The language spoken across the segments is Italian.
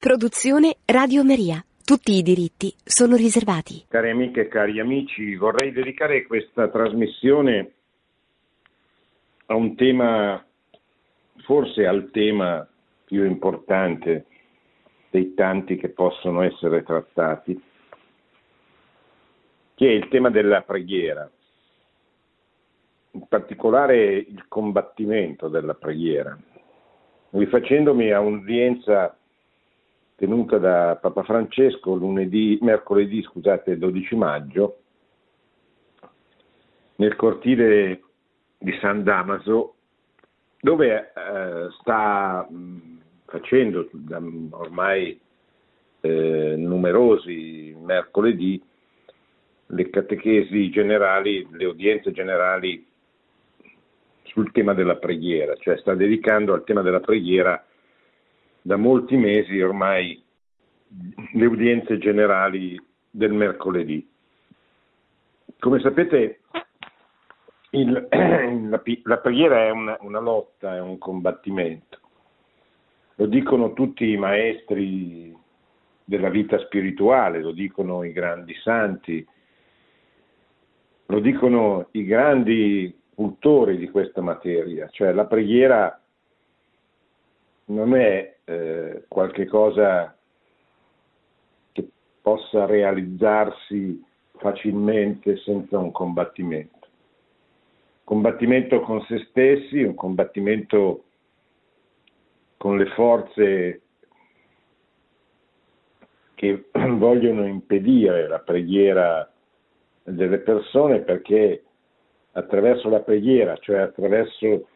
Produzione Radio Maria. Tutti i diritti sono riservati. Cari amiche e cari amici, vorrei dedicare questa trasmissione a un tema, forse al tema più importante dei tanti che possono essere trattati, che è il tema della preghiera, in particolare il combattimento della preghiera, rifacendomi a un'udienza tenuta da Papa Francesco lunedì, mercoledì scusate, 12 maggio nel cortile di San Damaso dove eh, sta facendo ormai eh, numerosi mercoledì le catechesi generali, le udienze generali sul tema della preghiera, cioè sta dedicando al tema della preghiera da molti mesi ormai le udienze generali del mercoledì. Come sapete il, la, la, preghiera è una, una lotta, è un combattimento. Lo dicono tutti i maestri della vita spirituale, lo dicono i grandi santi, lo dicono i grandi cultori di questa materia, cioè la preghiera non è eh, qualche cosa che possa realizzarsi facilmente senza un combattimento. Combattimento con se stessi, un combattimento con le forze che vogliono impedire la preghiera delle persone perché attraverso la preghiera, cioè attraverso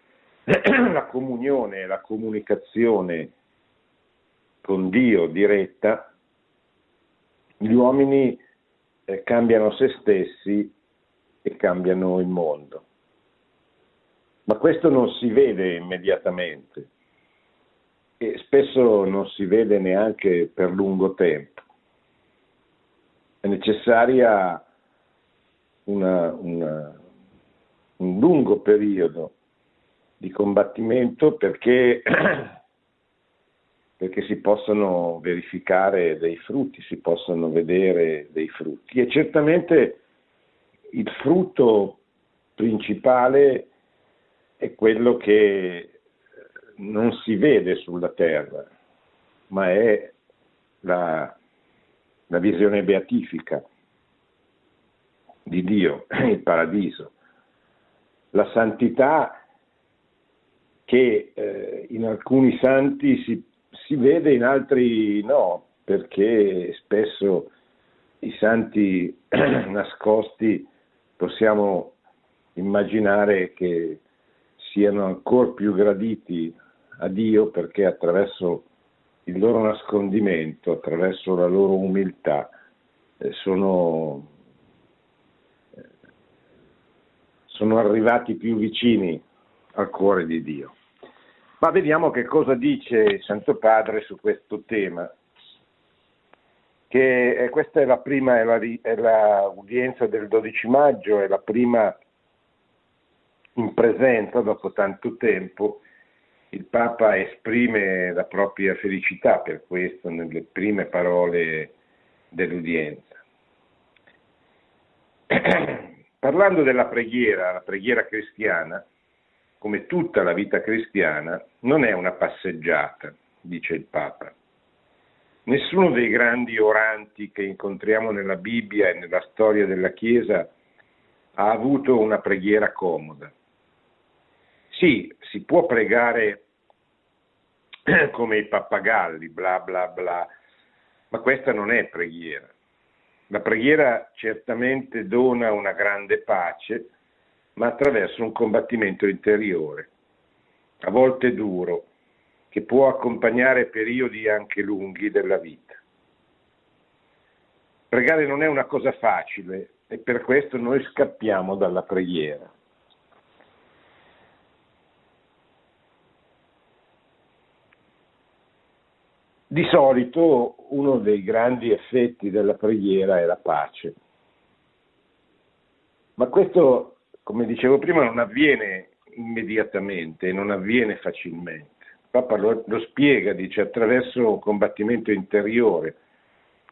la comunione la comunicazione con Dio diretta, gli uomini eh, cambiano se stessi e cambiano il mondo. Ma questo non si vede immediatamente e spesso non si vede neanche per lungo tempo. È necessaria una, una, un lungo periodo di combattimento perché, perché si possano verificare dei frutti, si possano vedere dei frutti. E certamente il frutto principale è quello che non si vede sulla terra, ma è la, la visione beatifica di Dio, il paradiso. La santità che eh, in alcuni santi si, si vede, in altri no, perché spesso i santi nascosti possiamo immaginare che siano ancora più graditi a Dio perché attraverso il loro nascondimento, attraverso la loro umiltà, eh, sono, eh, sono arrivati più vicini al cuore di Dio. Ma vediamo che cosa dice il Santo Padre su questo tema. Che è, questa è la prima, è, la, è l'udienza del 12 maggio, è la prima in presenza dopo tanto tempo. Il Papa esprime la propria felicità per questo nelle prime parole dell'udienza. Parlando della preghiera, la preghiera cristiana, come tutta la vita cristiana, non è una passeggiata, dice il Papa. Nessuno dei grandi oranti che incontriamo nella Bibbia e nella storia della Chiesa ha avuto una preghiera comoda. Sì, si può pregare come i pappagalli, bla bla bla, ma questa non è preghiera. La preghiera certamente dona una grande pace, ma attraverso un combattimento interiore, a volte duro, che può accompagnare periodi anche lunghi della vita. Pregare non è una cosa facile e per questo noi scappiamo dalla preghiera. Di solito uno dei grandi effetti della preghiera è la pace, ma questo come dicevo prima, non avviene immediatamente, non avviene facilmente. Papa lo, lo spiega, dice, attraverso un combattimento interiore,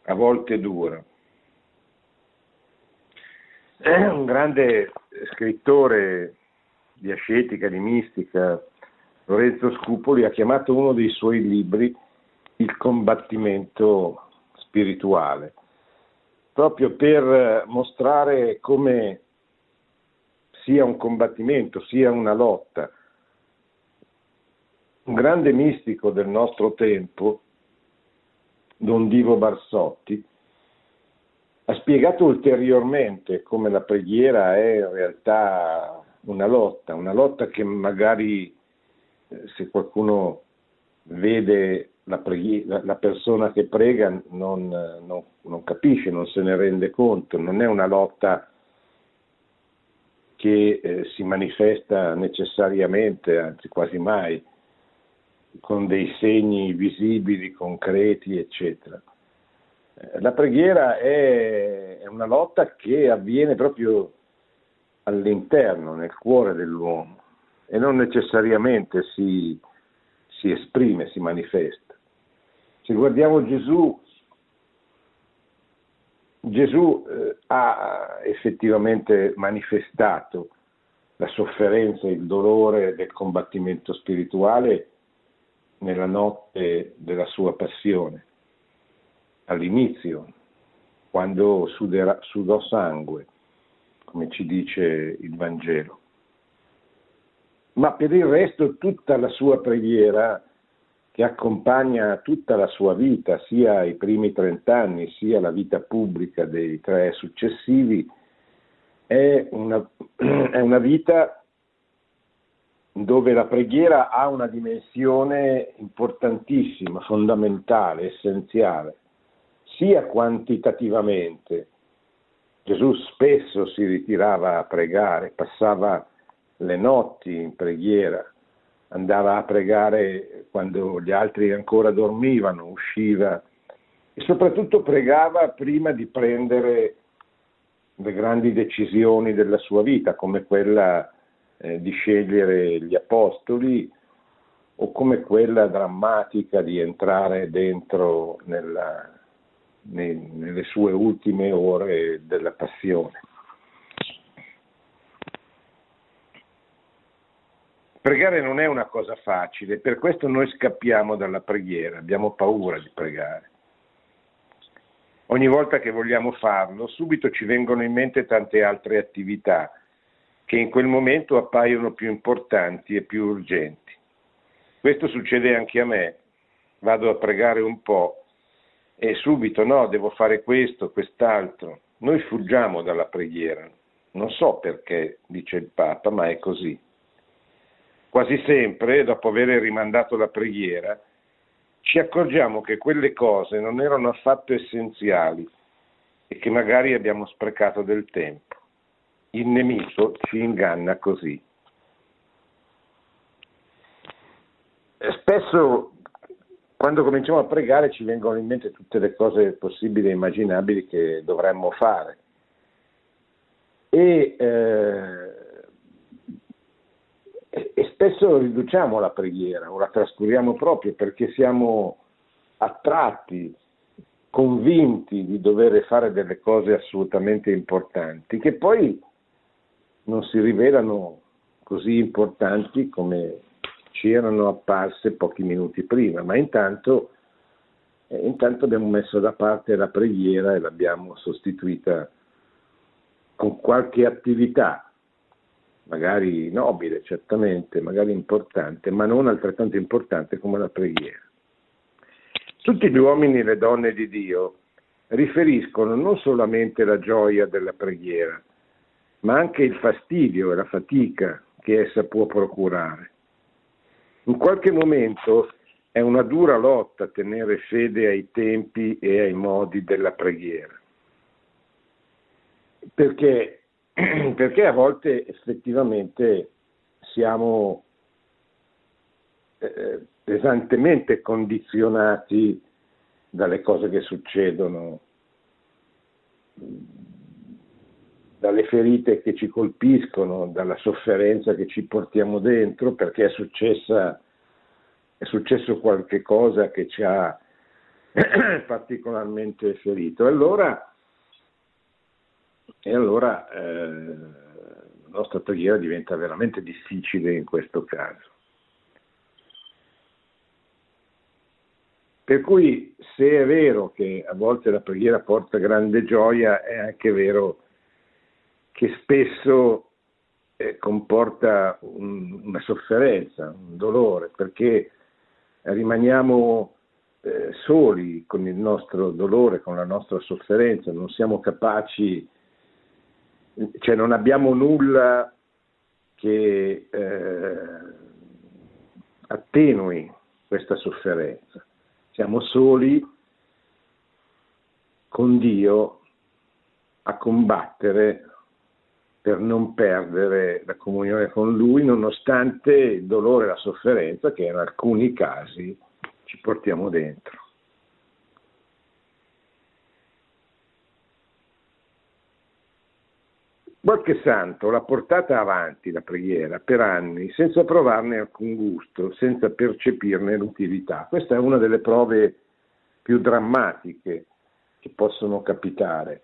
a volte duro. È un grande scrittore di ascetica, di mistica, Lorenzo Scupoli, ha chiamato uno dei suoi libri Il combattimento spirituale, proprio per mostrare come sia un combattimento, sia una lotta. Un grande mistico del nostro tempo, Don Divo Barsotti, ha spiegato ulteriormente come la preghiera è in realtà una lotta, una lotta che magari eh, se qualcuno vede la, preghi- la persona che prega non, non, non, capisce, non se ne rende conto, non è una lotta che eh, si manifesta necessariamente, anzi quasi mai, con dei segni visibili, concreti, eccetera. Eh, la preghiera è, una lotta che avviene proprio all'interno, nel cuore dell'uomo e non necessariamente si, si esprime, si manifesta. Se guardiamo Gesù, Gesù eh, ha effettivamente manifestato la sofferenza, il dolore del combattimento spirituale nella notte della sua passione, all'inizio, quando suderà, sudò sangue, come ci dice il Vangelo. Ma per il resto tutta la sua preghiera, che accompagna tutta la sua vita, sia i primi trent'anni, sia la vita pubblica dei tre successivi, è una, è una vita dove la preghiera ha una dimensione importantissima, fondamentale, essenziale, sia quantitativamente. Gesù spesso si ritirava a pregare, passava le notti in preghiera, andava a pregare quando gli altri ancora dormivano, usciva e soprattutto pregava prima di prendere le grandi decisioni della sua vita, come quella eh, di scegliere gli apostoli o come quella drammatica di entrare dentro nella, nei, nelle sue ultime ore della passione. Pregare non è una cosa facile, per questo noi scappiamo dalla preghiera, abbiamo paura di pregare. Ogni volta che vogliamo farlo, subito ci vengono in mente tante altre attività che in quel momento appaiono più importanti e più urgenti. Questo succede anche a me. Vado a pregare un po' e subito no, devo fare questo, quest'altro. Noi fuggiamo dalla preghiera. Non so perché, dice il Papa, ma è così. Quasi sempre, dopo aver rimandato la preghiera, ci accorgiamo che quelle cose non erano affatto essenziali e che magari abbiamo sprecato del tempo il nemico ci inganna così. Spesso quando cominciamo a pregare ci vengono in mente tutte le cose possibili e immaginabili che dovremmo fare. E, eh, e spesso riduciamo la preghiera o la trascuriamo proprio perché siamo attratti, convinti di dover fare delle cose assolutamente importanti, che poi non si rivelano così importanti come ci erano apparse pochi minuti prima, ma intanto, eh, intanto abbiamo messo da parte la preghiera e l'abbiamo sostituita con qualche attività, magari nobile certamente, magari importante, ma non altrettanto importante come la preghiera. Tutti gli uomini e le donne di Dio riferiscono non solamente la gioia della preghiera, ma anche il fastidio e la fatica che essa può procurare. In qualche momento è una dura lotta tenere fede ai tempi e ai modi della preghiera, perché, perché a volte effettivamente siamo eh, pesantemente condizionati dalle cose che succedono dalle ferite che ci colpiscono, dalla sofferenza che ci portiamo dentro, perché è successa è successo qualche cosa che ci ha particolarmente ferito. Allora, e allora eh, la nostra preghiera diventa veramente difficile in questo caso. Per cui se è vero che a volte la preghiera porta grande gioia, è anche vero che spesso eh, comporta un, una sofferenza, un dolore, perché rimaniamo eh, soli con il nostro dolore, con la nostra sofferenza, non siamo capaci, cioè non abbiamo nulla che eh, attenui questa sofferenza. Siamo soli con Dio a combattere per non perdere la comunione con Lui, nonostante il dolore e la sofferenza che in alcuni casi ci portiamo dentro. Qualche santo l'ha portata avanti la preghiera per anni senza provarne alcun gusto, senza percepirne l'utilità. Questa è una delle prove più drammatiche che possono capitare.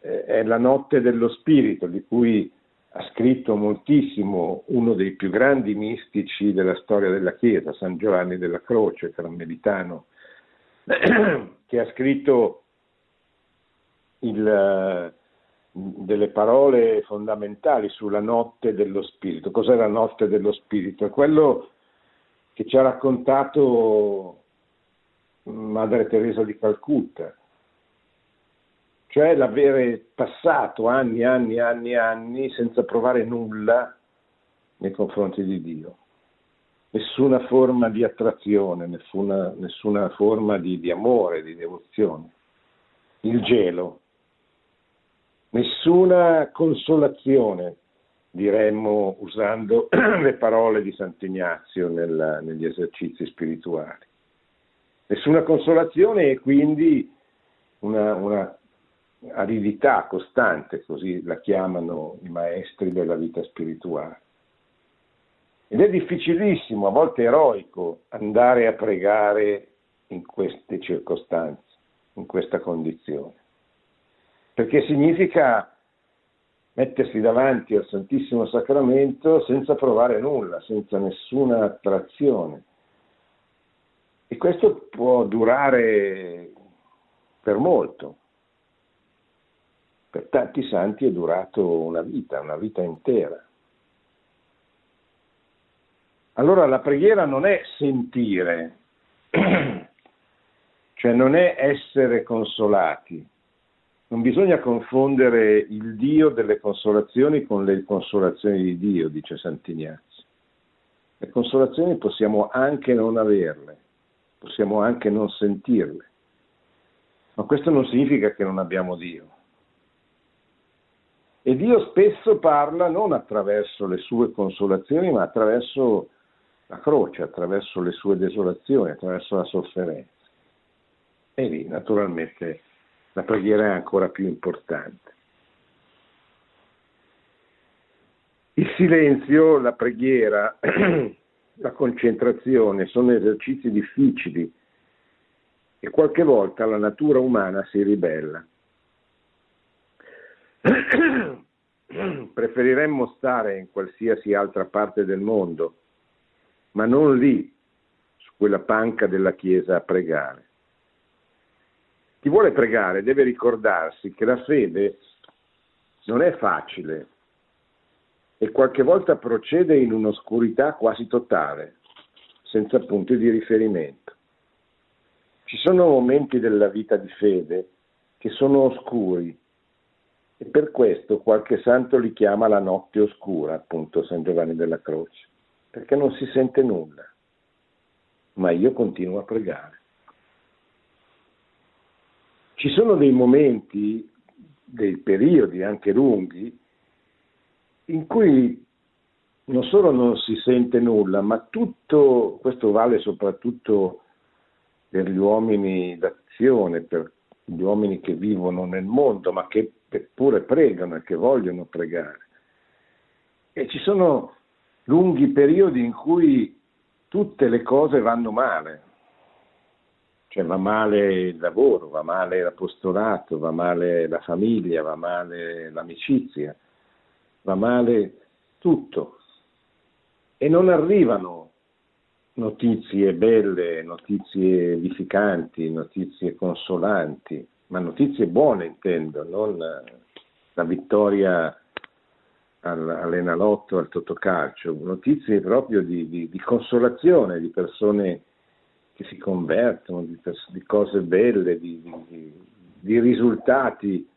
È la notte dello spirito di cui ha scritto moltissimo uno dei più grandi mistici della storia della Chiesa, San Giovanni della Croce, carmelitano, che ha scritto il, delle parole fondamentali sulla notte dello spirito. Cos'è la notte dello spirito? È quello che ci ha raccontato Madre Teresa di Calcutta, cioè l'avere passato anni, anni, anni, anni senza provare nulla nei confronti di Dio. Nessuna forma di attrazione, nessuna, nessuna forma di, di amore, di devozione. Il gelo, nessuna consolazione, diremmo usando le parole di Sant'Ignazio nella, negli esercizi spirituali. Nessuna consolazione e quindi una, una aridità costante, così la chiamano i maestri della vita spirituale. Ed è difficilissimo, a volte eroico, andare a pregare in queste circostanze, in questa condizione, perché significa mettersi davanti al Santissimo Sacramento senza provare nulla, senza nessuna attrazione. E questo può durare per molto, per tanti santi è durato una vita, una vita intera. Allora la preghiera non è sentire, cioè non è essere consolati. Non bisogna confondere il Dio delle consolazioni con le consolazioni di Dio, dice Sant'Ignazio. Le consolazioni possiamo anche non averle, possiamo anche non sentirle, ma questo non significa che non abbiamo Dio. E Dio spesso parla non attraverso le sue consolazioni, ma attraverso la croce, attraverso le sue desolazioni, attraverso la sofferenza. E lì naturalmente la preghiera è ancora più importante. Il silenzio, la preghiera, la concentrazione sono esercizi difficili e qualche volta la natura umana si ribella. Preferiremmo stare in qualsiasi altra parte del mondo, ma non lì, su quella panca della Chiesa a pregare. Chi vuole pregare deve ricordarsi che la fede non è facile e qualche volta procede in un'oscurità quasi totale, senza punti di riferimento. Ci sono momenti della vita di fede che sono oscuri e per questo qualche santo li chiama la notte oscura, appunto San Giovanni della Croce, perché non si sente nulla, ma io continuo a pregare. Ci sono dei momenti, dei periodi anche lunghi, in cui non solo non si sente nulla, ma tutto, questo vale soprattutto per gli uomini d'azione, per gli uomini che vivono nel mondo, ma che pure pregano e che vogliono pregare. E ci sono lunghi periodi in cui tutte le cose vanno male. Cioè va male il lavoro, va male l'apostolato, va male la famiglia, va male l'amicizia, va male tutto. E non arrivano notizie belle, notizie edificanti, notizie consolanti, ma notizie buone intendo, non la vittoria all'Enalotto, al Totocalcio, notizie proprio di, di, di, consolazione di persone che si convertono, di, di cose belle, di risultati.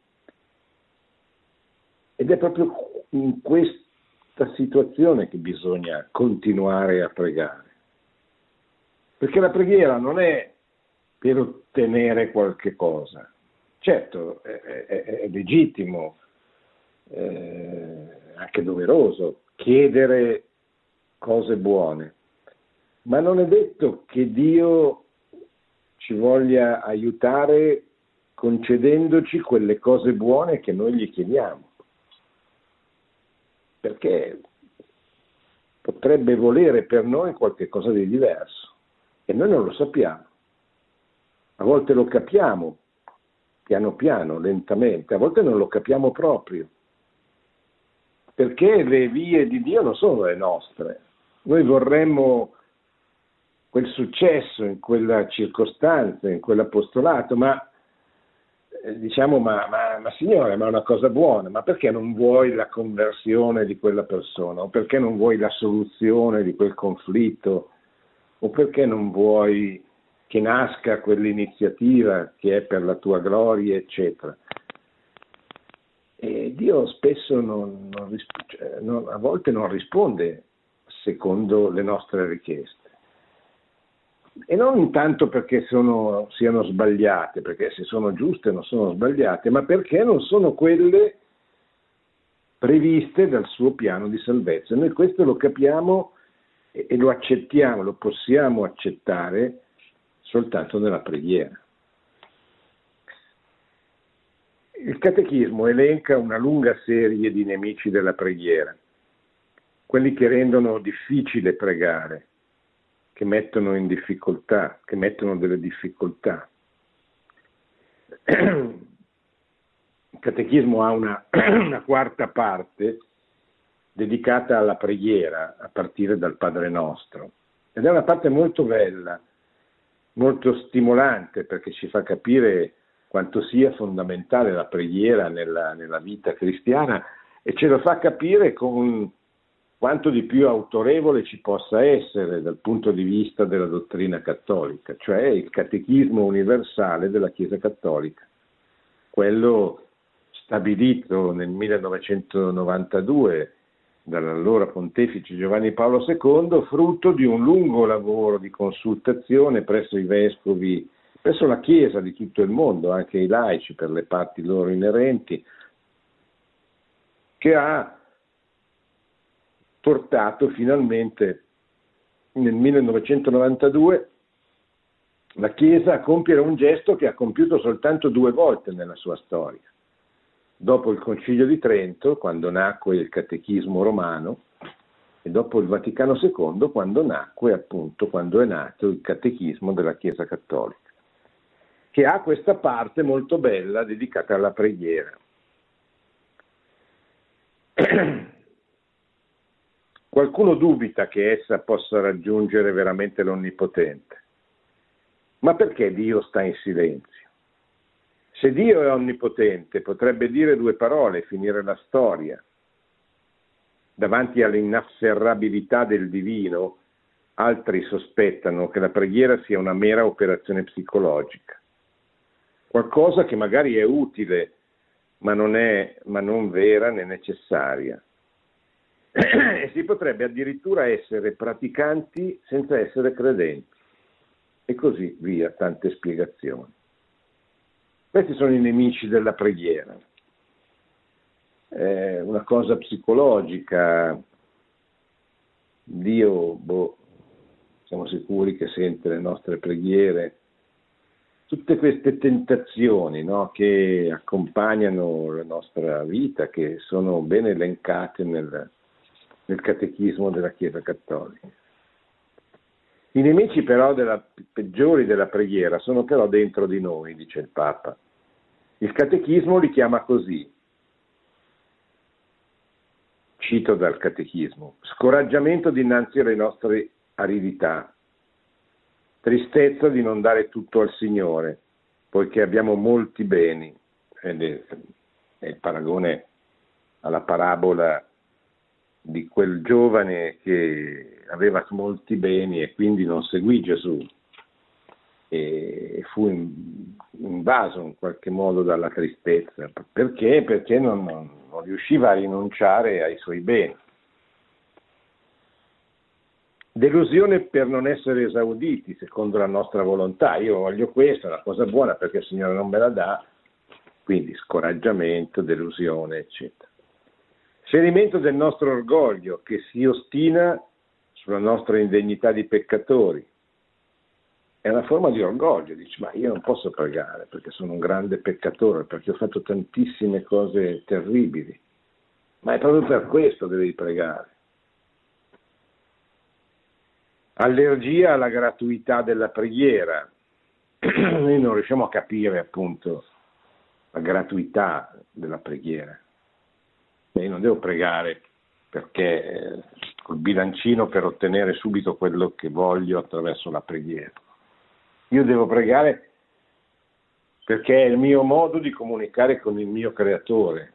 Ed è proprio in questa situazione che bisogna continuare a pregare. Perché la preghiera non è per ottenere qualche cosa. Certo, è, è, è legittimo, eh, anche doveroso, chiedere cose buone, ma non è detto che Dio ci voglia aiutare concedendoci quelle cose buone che noi gli chiediamo. Perché potrebbe volere per noi qualcosa di diverso e noi non lo sappiamo. A volte lo capiamo, piano piano, lentamente, a volte non lo capiamo proprio, perché le vie di Dio non sono le nostre. Noi vorremmo quel successo in quella circostanza, in quell'apostolato, ma eh, diciamo, ma, ma, ma, Signore, ma è una cosa buona, ma perché non vuoi la conversione di quella persona? O perché non vuoi la soluzione di quel conflitto? o perché non vuoi che nasca quell'iniziativa che è per la tua gloria, eccetera. E Dio spesso non, non, cioè, non, a volte non risponde secondo le nostre richieste. E non tanto perché sono, siano sbagliate, perché se sono giuste non sono sbagliate, ma perché non sono quelle previste dal suo piano di salvezza. Noi questo lo capiamo e lo accettiamo, lo possiamo accettare soltanto nella preghiera. Il catechismo elenca una lunga serie di nemici della preghiera, quelli che rendono difficile pregare, che mettono in difficoltà, che mettono delle difficoltà. Il catechismo ha una, una quarta parte dedicata alla preghiera a partire dal Padre nostro. Ed è una parte molto bella, molto stimolante perché ci fa capire quanto sia fondamentale la preghiera nella, nella vita cristiana e ce lo fa capire con quanto di più autorevole ci possa essere dal punto di vista della dottrina cattolica, cioè il catechismo universale della Chiesa cattolica, quello stabilito nel 1992 dall'allora pontefice Giovanni Paolo II, frutto di un lungo lavoro di consultazione presso i vescovi, presso la Chiesa di tutto il mondo, anche i laici per le parti loro inerenti, che ha portato finalmente nel 1992 la Chiesa a compiere un gesto che ha compiuto soltanto due volte nella sua storia dopo il Concilio di Trento, quando nacque il Catechismo romano, e dopo il Vaticano II, quando nacque appunto, quando è nato il Catechismo della Chiesa Cattolica, che ha questa parte molto bella dedicata alla preghiera. Qualcuno dubita che essa possa raggiungere veramente l'Onnipotente. Ma perché Dio sta in silenzio? Se Dio è onnipotente, potrebbe dire due parole e finire la storia. Davanti all'inafferrabilità del divino, altri sospettano che la preghiera sia una mera operazione psicologica, qualcosa che magari è utile, ma non, è, ma non vera né necessaria. E si potrebbe addirittura essere praticanti senza essere credenti. E così via, tante spiegazioni. Questi sono i nemici della preghiera. È una cosa psicologica. Dio, boh, siamo sicuri che sente le nostre preghiere. Tutte queste tentazioni no, che accompagnano la nostra vita, che sono ben elencate nel, nel catechismo della Chiesa Cattolica. I nemici però della, peggiori della preghiera sono però dentro di noi, dice il Papa. Il catechismo li chiama così. Cito dal catechismo. Scoraggiamento dinanzi alle nostre aridità, tristezza di non dare tutto al Signore, poiché abbiamo molti beni. Ed è, è il paragone alla parabola di quel giovane che aveva molti beni e quindi non seguì Gesù e fu invaso in qualche modo dalla tristezza. Perché? Perché non, non, riusciva a rinunciare ai suoi beni. Delusione per non essere esauditi secondo la nostra volontà. Io voglio questo, è una cosa buona perché il Signore non me la dà, quindi scoraggiamento, delusione, eccetera. Ferimento del nostro orgoglio che si ostina sulla nostra indegnità di peccatori. È una forma di orgoglio, dici ma io non posso pregare perché sono un grande peccatore, perché ho fatto tantissime cose terribili. Ma è proprio per questo che devi pregare. Allergia alla gratuità della preghiera. Noi non riusciamo a capire appunto la gratuità della preghiera. Io non devo pregare perché eh, col bilancino per ottenere subito quello che voglio attraverso la preghiera. Io devo pregare perché è il mio modo di comunicare con il mio creatore,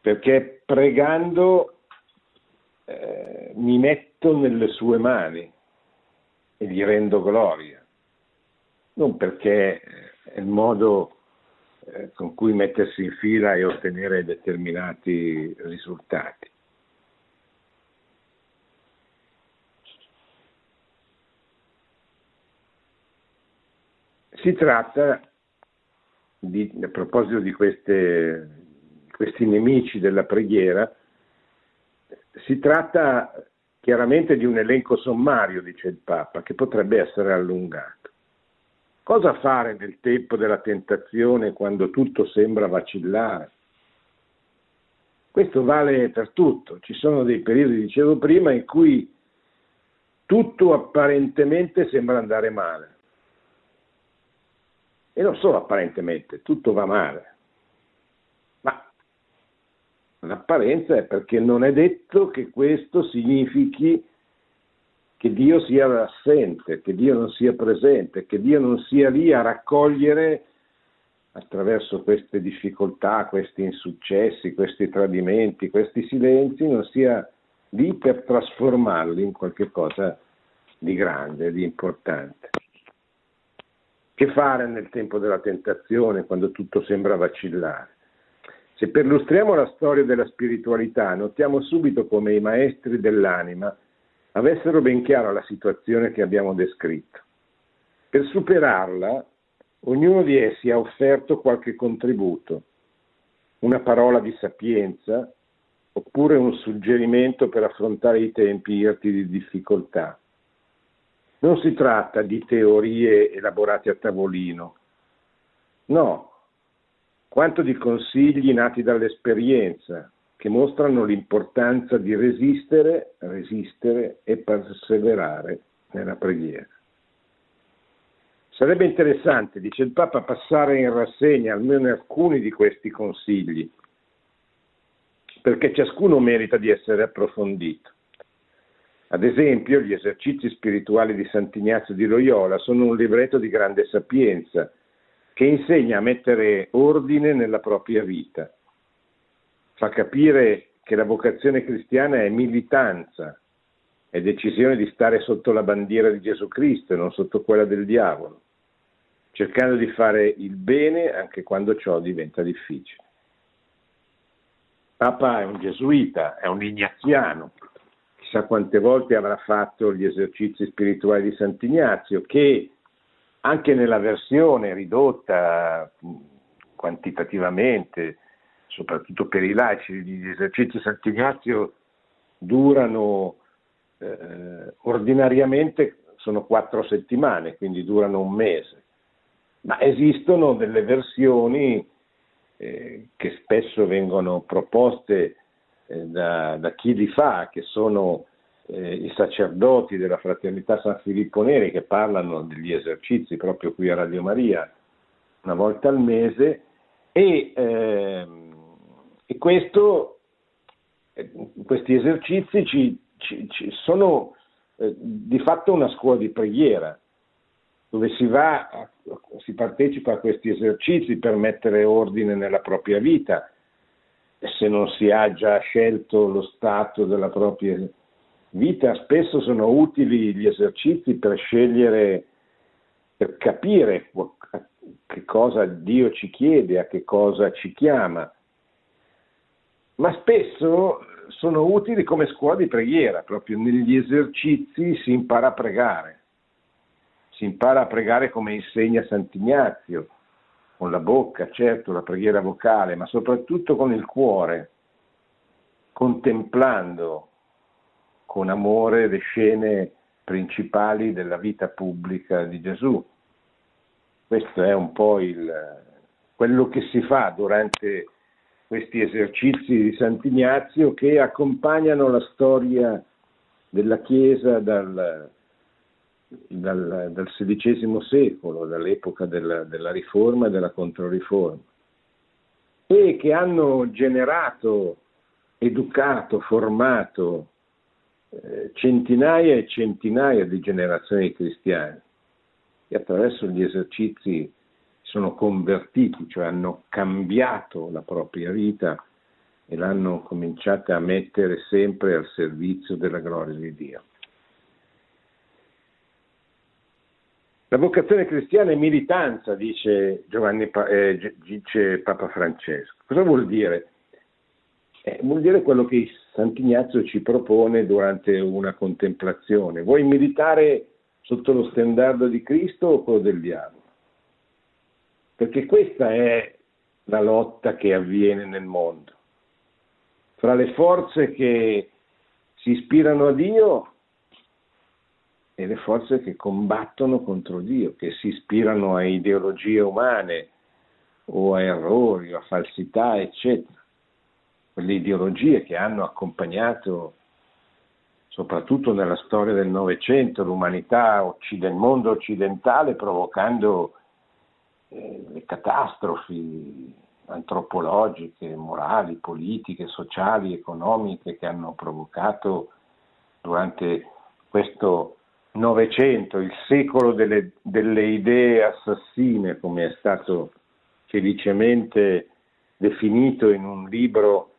perché pregando eh, mi metto nelle sue mani e gli rendo gloria, non perché è il modo eh, con cui mettersi in fila e ottenere determinati risultati. Si tratta, di, a proposito di queste, questi nemici della preghiera, si tratta chiaramente di un elenco sommario, dice il Papa, che potrebbe essere allungato. Cosa fare nel tempo della tentazione quando tutto sembra vacillare? Questo vale per tutto. Ci sono dei periodi, dicevo prima, in cui tutto apparentemente sembra andare male. E non solo apparentemente, tutto va male. Ma l'apparenza è perché non è detto che questo significhi che Dio sia assente, che Dio non sia presente, che Dio non sia lì a raccogliere attraverso queste difficoltà, questi insuccessi, questi tradimenti, questi silenzi, non sia lì per trasformarli in qualche cosa di grande, di importante. Che fare nel tempo della tentazione, quando tutto sembra vacillare? Se perlustriamo la storia della spiritualità, notiamo subito come i maestri dell'anima avessero ben chiara la situazione che abbiamo descritto. Per superarla, ognuno di essi ha offerto qualche contributo, una parola di sapienza oppure un suggerimento per affrontare i tempi irti di difficoltà. Non si tratta di teorie elaborate a tavolino, no, quanto di consigli nati dall'esperienza, che mostrano l'importanza di resistere, resistere e perseverare nella preghiera. Sarebbe interessante, dice il Papa, passare in rassegna almeno alcuni di questi consigli, perché ciascuno merita di essere approfondito. Ad esempio, gli esercizi spirituali di Sant'Ignazio di Loyola sono un libretto di grande sapienza che insegna a mettere ordine nella propria vita fa capire che la vocazione cristiana è militanza, è decisione di stare sotto la bandiera di Gesù Cristo e non sotto quella del diavolo, cercando di fare il bene anche quando ciò diventa difficile. Papa è un gesuita, è un ignaziano, chissà quante volte avrà fatto gli esercizi spirituali di Sant'Ignazio, che anche nella versione ridotta quantitativamente soprattutto per i laici, gli esercizi Sant'Ignazio durano eh, ordinariamente sono quattro settimane, quindi durano un mese, ma esistono delle versioni eh, che spesso vengono proposte eh, da, da, chi li fa, che sono eh, i sacerdoti della fraternità San Filippo Neri che parlano degli esercizi proprio qui a Radio Maria una volta al mese e, eh, e questo, eh, questi esercizi ci, ci, ci sono eh, di fatto una scuola di preghiera dove si va, si partecipa a questi esercizi per mettere ordine nella propria vita, se non si ha già scelto lo stato della propria vita, spesso sono utili gli esercizi per scegliere, per capire che cosa Dio ci chiede, a che cosa ci chiama, ma spesso sono utili come scuola di preghiera, proprio negli esercizi si impara a pregare si impara a pregare come insegna Sant'Ignazio, con la bocca, certo, la preghiera vocale, ma soprattutto con il cuore, contemplando con amore le scene principali della vita pubblica di Gesù. Questo è un po' il, quello che si fa durante questi esercizi di Sant'Ignazio che accompagnano la storia della Chiesa dal, dal, dal XVI secolo, dall'epoca della, della riforma e della controriforma, e che hanno generato, educato, formato eh, centinaia e centinaia di generazioni cristiane che attraverso gli esercizi sono convertiti, cioè hanno cambiato la propria vita e l'hanno cominciata a mettere sempre al servizio della gloria di Dio. La vocazione cristiana è militanza, dice, Giovanni, eh, dice Papa Francesco. Cosa vuol dire? Eh, vuol dire quello che Sant'Ignazio ci propone durante una contemplazione. Vuoi militare sotto lo stendardo di Cristo o quello del diavolo? Perché questa è la lotta che avviene nel mondo. Fra le forze che si ispirano a Dio e le forze che combattono contro Dio, che si ispirano a ideologie umane o a errori a falsità, eccetera. Quelle ideologie che hanno accompagnato soprattutto nella storia del Novecento l'umanità, il mondo occidentale, provocando eh, le catastrofi antropologiche, morali, politiche, sociali, economiche che hanno provocato durante questo Novecento, il secolo delle, delle idee assassine, come è stato felicemente definito in un libro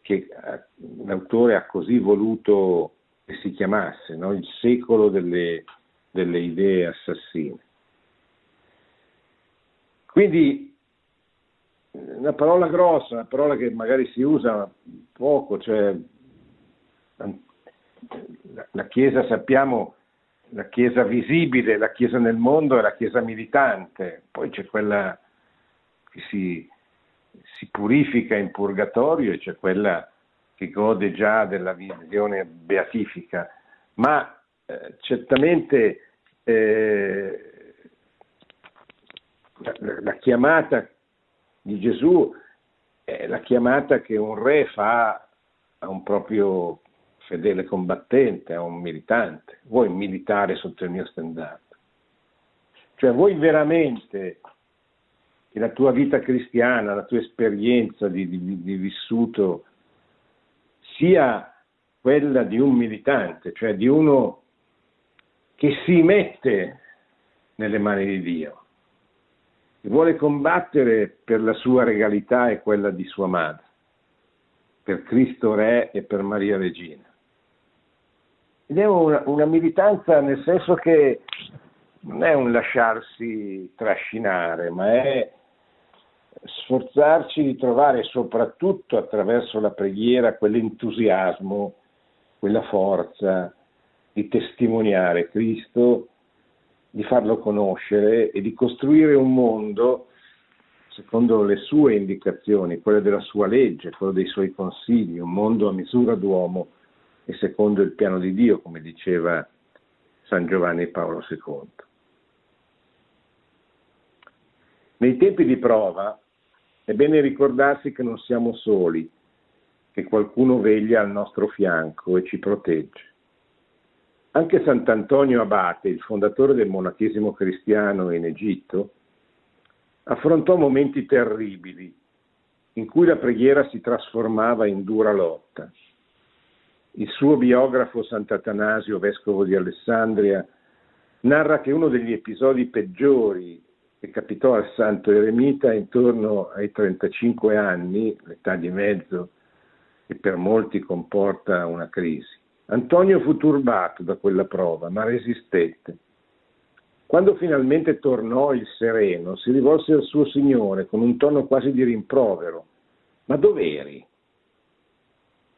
che eh, l'autore ha così voluto che si chiamasse, no? il secolo delle, delle idee assassine. Quindi una parola grossa, una parola che magari si usa poco, cioè la Chiesa sappiamo la Chiesa visibile, la Chiesa nel mondo e la Chiesa militante, poi c'è quella che si, si purifica in purgatorio e c'è quella che gode già della visione beatifica, ma eh, certamente eh, la, la chiamata di Gesù è la chiamata che un re fa a un proprio fedele combattente, a un militante, vuoi militare sotto il mio standard. Cioè vuoi veramente che la tua vita cristiana, la tua esperienza di, di, di vissuto sia quella di un militante, cioè di uno che si mette nelle mani di Dio, vuole combattere per la sua regalità e quella di sua madre, per Cristo Re e per Maria Regina. Ed è una, una militanza nel senso che non è un lasciarsi trascinare, ma è sforzarci di trovare soprattutto attraverso la preghiera quell'entusiasmo, quella forza di testimoniare Cristo, di farlo conoscere e di costruire un mondo secondo le sue indicazioni, quelle della sua legge, quello dei suoi consigli, un mondo a misura d'uomo e secondo il piano di Dio, come diceva San Giovanni Paolo II. Nei tempi di prova è bene ricordarsi che non siamo soli, che qualcuno veglia al nostro fianco e ci protegge. Anche Sant'Antonio Abate, il fondatore del monachesimo cristiano in Egitto, affrontò momenti terribili in cui la preghiera si trasformava in dura lotta. Il suo biografo Sant'Atanasio, vescovo di Alessandria, narra che uno degli episodi peggiori che capitò al santo eremita intorno ai 35 anni, l'età di mezzo, che per molti comporta una crisi. Antonio fu turbato da quella prova, ma resistette. Quando finalmente tornò il sereno, si rivolse al suo Signore con un tono quasi di rimprovero. Ma dov'eri?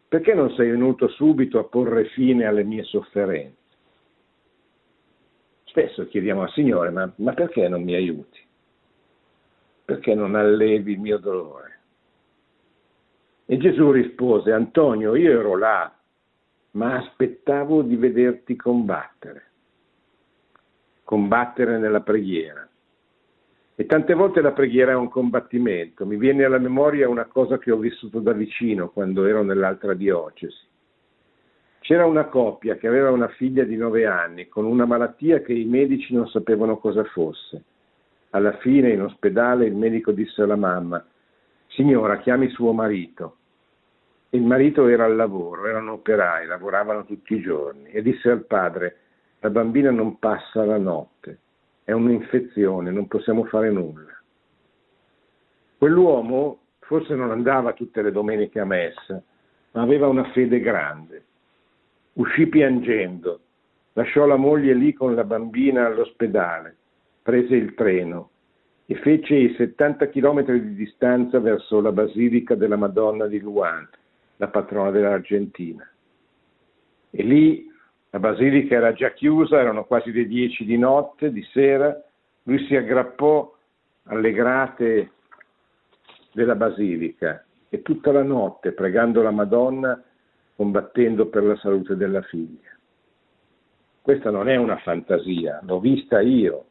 Perché non sei venuto subito a porre fine alle mie sofferenze? Spesso chiediamo al Signore, ma, ma perché non mi aiuti? Perché non allevi il mio dolore? E Gesù rispose, Antonio, io ero là, ma aspettavo di vederti combattere, combattere nella preghiera. E tante volte la preghiera è un combattimento. Mi viene alla memoria una cosa che ho vissuto da vicino quando ero nell'altra diocesi. C'era una coppia che aveva una figlia di nove anni con una malattia che i medici non sapevano cosa fosse. Alla fine in ospedale il medico disse alla mamma, signora chiami suo marito. Il marito era al lavoro, erano operai, lavoravano tutti i giorni e disse al padre, la bambina non passa la notte, è un'infezione, non possiamo fare nulla. Quell'uomo forse non andava tutte le domeniche a messa, ma aveva una fede grande Uscì piangendo, lasciò la moglie lì con la bambina all'ospedale, prese il treno e fece i 70 chilometri di distanza verso la Basilica della Madonna di Luan, la patrona dell'Argentina. E lì la basilica era già chiusa, erano quasi le 10 di notte, di sera, lui si aggrappò alle grate della basilica e tutta la notte, pregando la Madonna, combattendo per la salute della figlia. Questa non è una fantasia, l'ho vista io,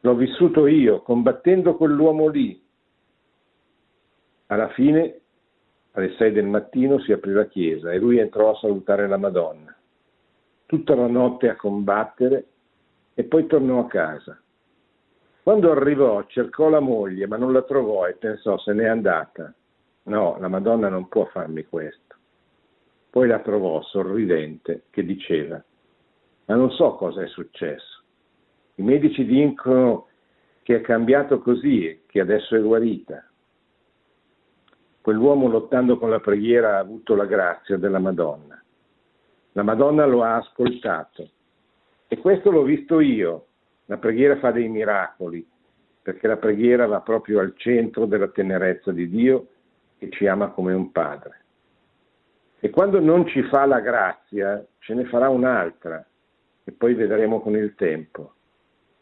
l'ho vissuto io, combattendo quell'uomo lì. Alla fine, alle sei del mattino, si aprì la chiesa e lui entrò a salutare la Madonna. Tutta la notte a combattere e poi tornò a casa. Quando arrivò cercò la moglie, ma non la trovò e pensò se n'è andata. No, la Madonna non può farmi questo. Poi la trovò sorridente che diceva, ma non so cosa è successo. I medici dicono che è cambiato così e che adesso è guarita. Quell'uomo lottando con la preghiera ha avuto la grazia della Madonna. La Madonna lo ha ascoltato e questo l'ho visto io. La preghiera fa dei miracoli perché la preghiera va proprio al centro della tenerezza di Dio che ci ama come un padre. E quando non ci fa la grazia, ce ne farà un'altra, e poi vedremo con il tempo.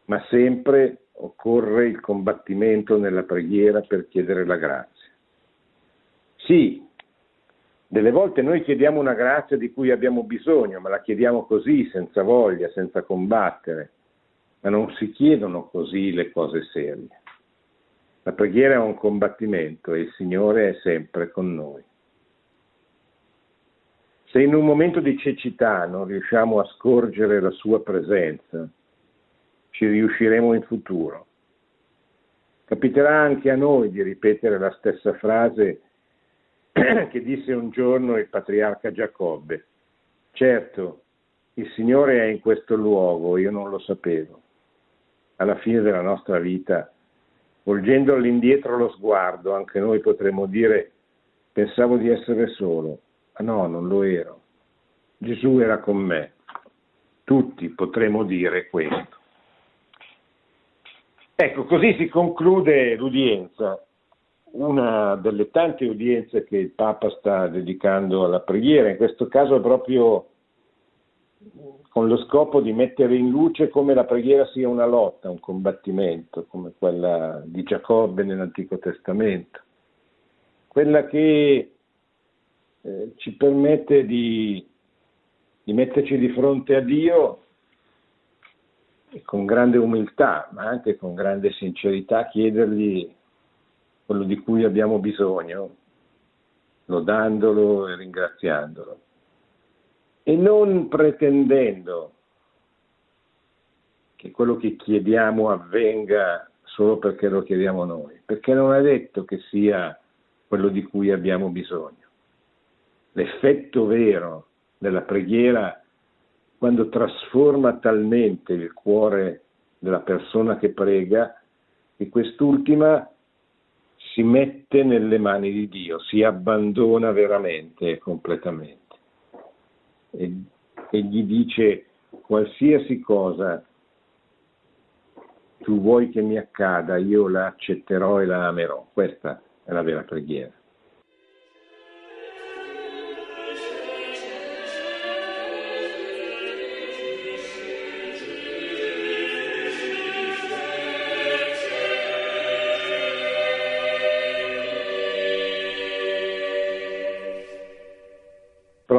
Ma sempre occorre il combattimento nella preghiera per chiedere la grazia. Sì, delle volte noi chiediamo una grazia di cui abbiamo bisogno, ma la chiediamo così, senza voglia, senza combattere, ma non si chiedono così le cose serie. La preghiera è un combattimento e il Signore è sempre con noi. Se in un momento di cecità non riusciamo a scorgere la sua presenza, ci riusciremo in futuro. Capiterà anche a noi di ripetere la stessa frase che disse un giorno il patriarca Giacobbe. Certo, il Signore è in questo luogo, io non lo sapevo. Alla fine della nostra vita, volgendo all'indietro lo sguardo, anche noi potremo dire pensavo di essere solo no, non lo ero. Gesù era con me. Tutti potremo dire questo. Ecco, così si conclude l'udienza, una delle tante udienze che il Papa sta dedicando alla preghiera, in questo caso proprio con lo scopo di mettere in luce come la preghiera sia una lotta, un combattimento, come quella di Giacobbe nell'Antico Testamento, quella che eh, ci permette di, di metterci di fronte a Dio con grande umiltà, ma anche con grande sincerità, chiedergli quello di cui abbiamo bisogno, lodandolo e ringraziandolo. e non pretendendo che quello che chiediamo avvenga solo perché lo chiediamo noi, perché non è detto che sia quello di cui abbiamo bisogno. L'effetto vero della preghiera, quando trasforma talmente il cuore della persona che prega, che quest'ultima si mette nelle mani di Dio, si abbandona veramente e completamente. E, e gli dice qualsiasi cosa tu vuoi che mi accada, io la accetterò e la amerò. Questa è la vera preghiera.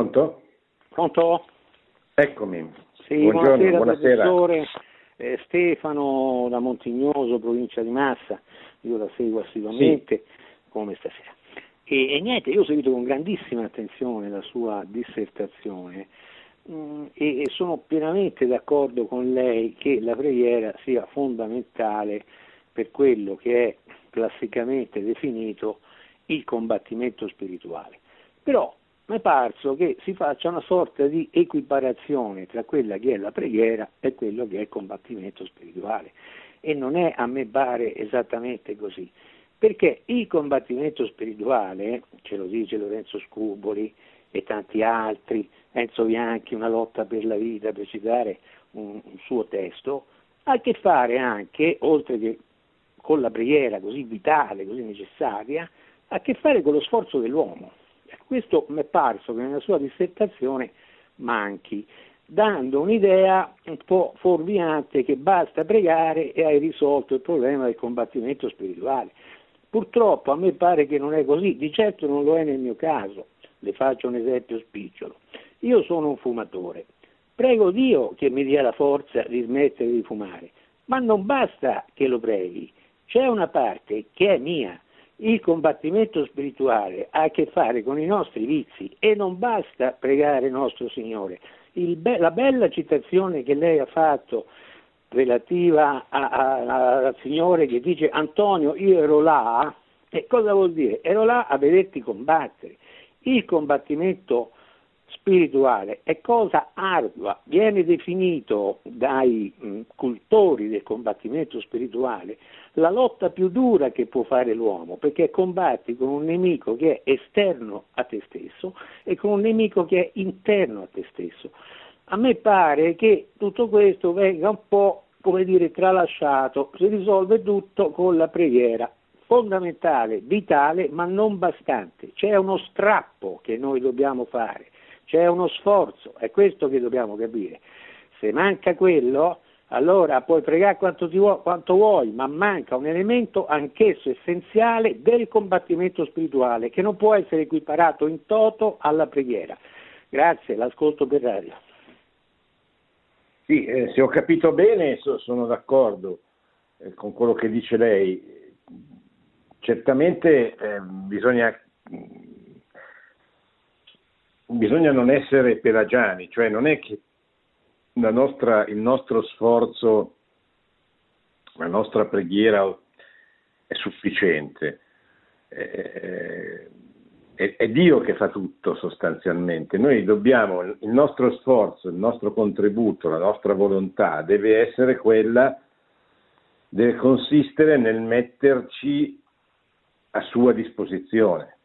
Pronto? Pronto? Eccomi. Sì, buonasera, buonasera. professore eh, Stefano da Montignoso, provincia di Massa, io la seguo assiduamente sì. come stasera. E, e, niente, io ho seguito con grandissima attenzione la sua dissertazione mh, mm, e, e sono pienamente d'accordo con lei che la preghiera sia fondamentale per quello che è classicamente definito il combattimento spirituale. Però mi è parso che si faccia una sorta di equiparazione tra quella che è la preghiera e quello che è il combattimento spirituale. E non è a me pare esattamente così, perché il combattimento spirituale, ce lo dice Lorenzo Scuboli e tanti altri, Enzo Bianchi, Una lotta per la vita, per citare un, un suo testo, ha a che fare anche, oltre che con la preghiera così vitale, così necessaria, ha a che fare con lo sforzo dell'uomo questo mi è parso che nella sua dissertazione manchi, dando un'idea un po' fuorviante che basta pregare e hai risolto il problema del combattimento spirituale. Purtroppo a me pare che non è così, di certo non lo è nel mio caso. Le faccio un esempio spicciolo. Io sono un fumatore. Prego Dio che mi dia la forza di smettere di fumare, ma non basta che lo preghi. C'è una parte che è mia, il combattimento spirituale ha a che fare con i nostri vizi e non basta pregare nostro Signore. Be- la bella citazione che lei ha fatto relativa al Signore che dice Antonio io ero là, e cosa vuol dire? Ero là a vederti combattere. Il combattimento spirituale è cosa ardua, viene definito dai mh, cultori del combattimento spirituale la lotta più dura che può fare l'uomo, perché combatti con un nemico che è esterno a te stesso e con un nemico che è interno a te stesso. A me pare che tutto questo venga un po', come dire, tralasciato, si risolve tutto con la preghiera, fondamentale, vitale, ma non bastante. C'è uno strappo che noi dobbiamo fare, c'è uno sforzo, è questo che dobbiamo capire. Se manca quello, allora puoi pregare quanto, vuoi, quanto vuoi, ma manca un elemento anch'esso essenziale del combattimento spirituale che non può essere equiparato in toto alla preghiera. Grazie, l'ascolto per radio. Sì, eh, se ho capito bene so, sono d'accordo eh, con quello che dice lei. Certamente eh, bisogna, bisogna non essere pelagiani, cioè non è che nostra, il nostro sforzo, la nostra preghiera è sufficiente. È, è, è, Dio che fa tutto sostanzialmente. Noi dobbiamo, il nostro sforzo, il nostro contributo, la nostra volontà deve essere quella, deve consistere nel metterci a sua disposizione.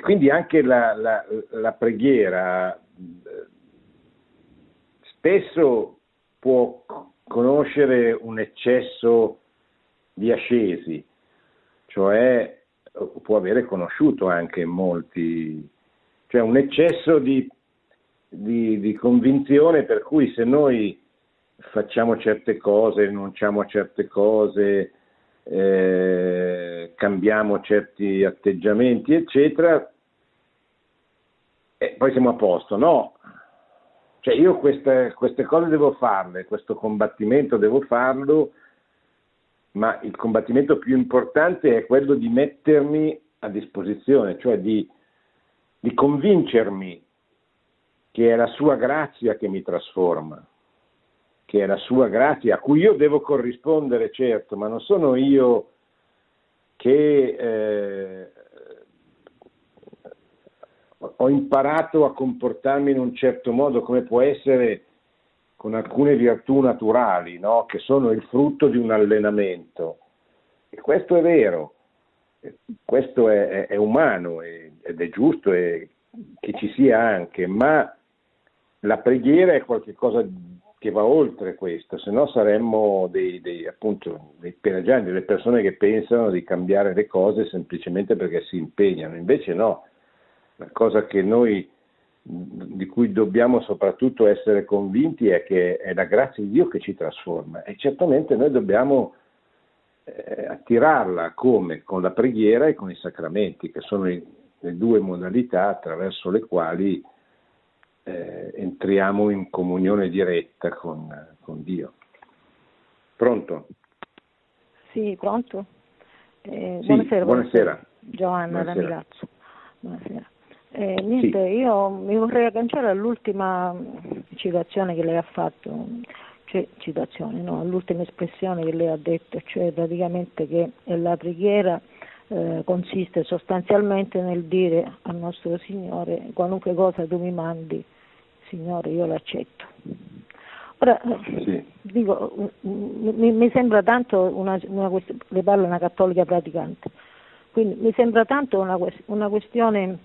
Quindi anche la, la, la preghiera spesso può conoscere un eccesso di ascesi, cioè può avere conosciuto anche molti, cioè un eccesso di, di, di convinzione per cui se noi facciamo certe cose, rinunciamo a certe cose, eh, cambiamo certi atteggiamenti, eccetera, e poi siamo a posto. No, cioè io queste, queste cose devo farle, questo combattimento devo farlo, ma il combattimento più importante è quello di mettermi a disposizione, cioè di, di convincermi che è la sua grazia che mi trasforma, che è la sua grazia a cui io devo corrispondere, certo, ma non sono io che eh, ho imparato a comportarmi in un certo modo, come può essere con alcune virtù naturali, no? che sono il frutto di un allenamento. E questo è vero, questo è, è, è umano ed è giusto che ci sia anche, ma la preghiera è qualcosa che va oltre questo, se no saremmo dei, dei, appunto, dei penaggiani, delle persone che pensano di cambiare le cose semplicemente perché si impegnano, invece no, la cosa che noi di cui dobbiamo soprattutto essere convinti è che è la grazia di Dio che ci trasforma e certamente noi dobbiamo eh, attirarla come? Con la preghiera e con i sacramenti, che sono le due modalità attraverso le quali eh, entriamo in comunione diretta con, con, Dio. Pronto? Sì, pronto? Eh, sì, buonasera, buonasera. Giovanna buonasera. da Milazzo. Buonasera. Eh, niente, sì. io mi vorrei agganciare all'ultima citazione che lei ha fatto, cioè citazione, no, all'ultima espressione che lei ha detto, cioè praticamente che la preghiera eh, consiste sostanzialmente nel dire al nostro Signore qualunque cosa tu mi mandi, Signore io l'accetto. Ora, sì. dico, mi, mi, sembra tanto una, una le parla una cattolica praticante, quindi mi sembra tanto una, una questione,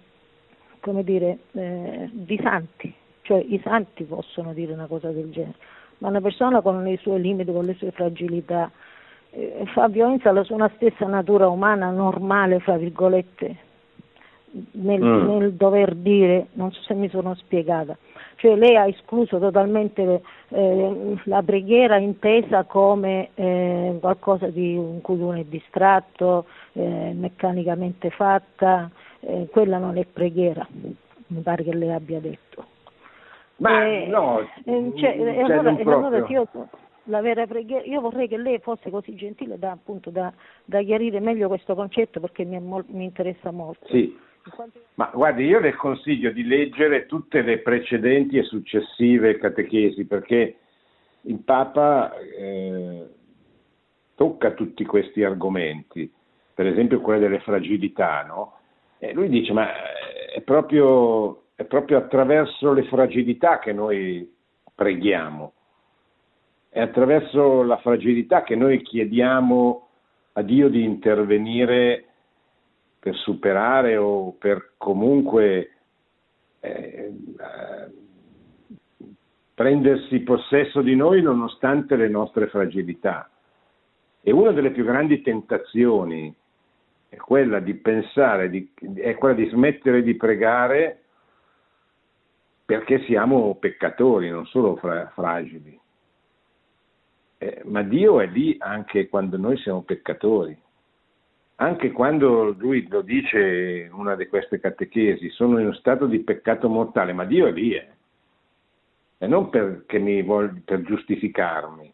come dire, eh, di santi, cioè i santi possono dire una cosa del genere, ma una persona con i suoi limiti, con le sue fragilità, eh, fa violenza alla sua stessa natura umana normale, fra virgolette, nel, mm. nel, dover dire, non so se mi sono spiegata, cioè lei ha escluso totalmente eh, la preghiera intesa come eh, qualcosa di in cui uno è distratto, eh, meccanicamente fatta, eh, quella non è preghiera, mi pare che lei abbia detto. Ma eh, no, cioè, cioè allora, allora io, la vera preghiera, io vorrei che lei fosse così gentile da, appunto, da, da chiarire meglio questo concetto perché mi, mol, mi interessa molto. Sì. Ma guardi, io le consiglio di leggere tutte le precedenti e successive catechesi perché il Papa eh, tocca tutti questi argomenti, per esempio quello delle fragilità, no? E lui dice, ma è proprio, è proprio attraverso le fragilità che noi preghiamo è attraverso la fragilità che noi chiediamo a Dio di intervenire per superare o per comunque eh, prendersi possesso di noi nonostante le nostre fragilità. E una delle più grandi tentazioni è quella di pensare, di, è quella di smettere di pregare perché siamo peccatori, non solo fra, fragili. Eh, ma Dio è lì anche quando noi siamo peccatori. Anche quando lui lo dice in una di queste catechesi, sono in uno stato di peccato mortale, ma Dio è lì, eh. e non perché mi voglio, per giustificarmi,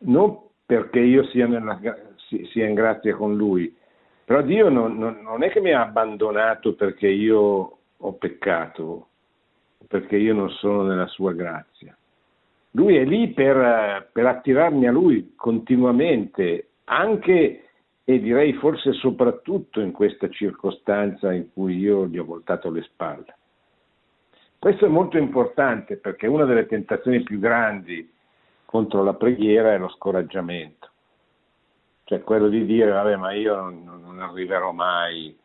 non perché io sia, nella, sia, in grazia con Lui, però Dio non, non, non è che mi ha abbandonato perché io ho peccato, perché io non sono nella sua grazia. Lui è lì per, per attirarmi a lui continuamente, anche e direi forse soprattutto in questa circostanza in cui io gli ho voltato le spalle. Questo è molto importante perché una delle tentazioni più grandi contro la preghiera è lo scoraggiamento, cioè quello di dire vabbè ma io non, non arriverò mai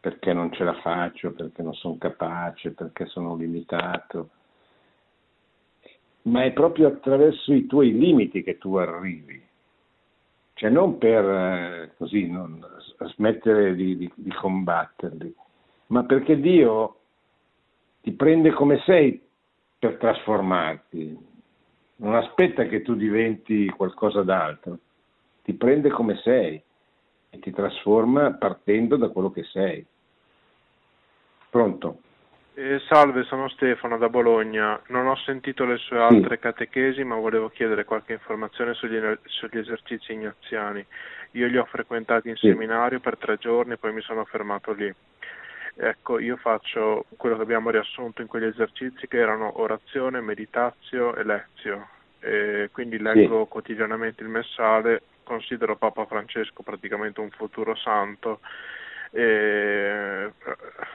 perché non ce la faccio, perché non sono capace, perché sono limitato ma è proprio attraverso i tuoi limiti che tu arrivi. Cioè non per eh, così non, smettere di, di, di combatterli, ma perché Dio ti prende come sei per trasformarti. Non aspetta che tu diventi qualcosa d'altro, ti prende come sei e ti trasforma partendo da quello che sei. Pronto? Eh, salve, sono Stefano da Bologna. Non ho sentito le sue altre catechesi, ma volevo chiedere qualche informazione sugli, sugli esercizi ignaziani. Io li ho frequentati in seminario per tre giorni, poi mi sono fermato lì. Ecco, io faccio quello che abbiamo riassunto in quegli esercizi che erano orazione, meditazio e lezio. E quindi leggo sì. quotidianamente il messale, considero Papa Francesco praticamente un futuro santo e,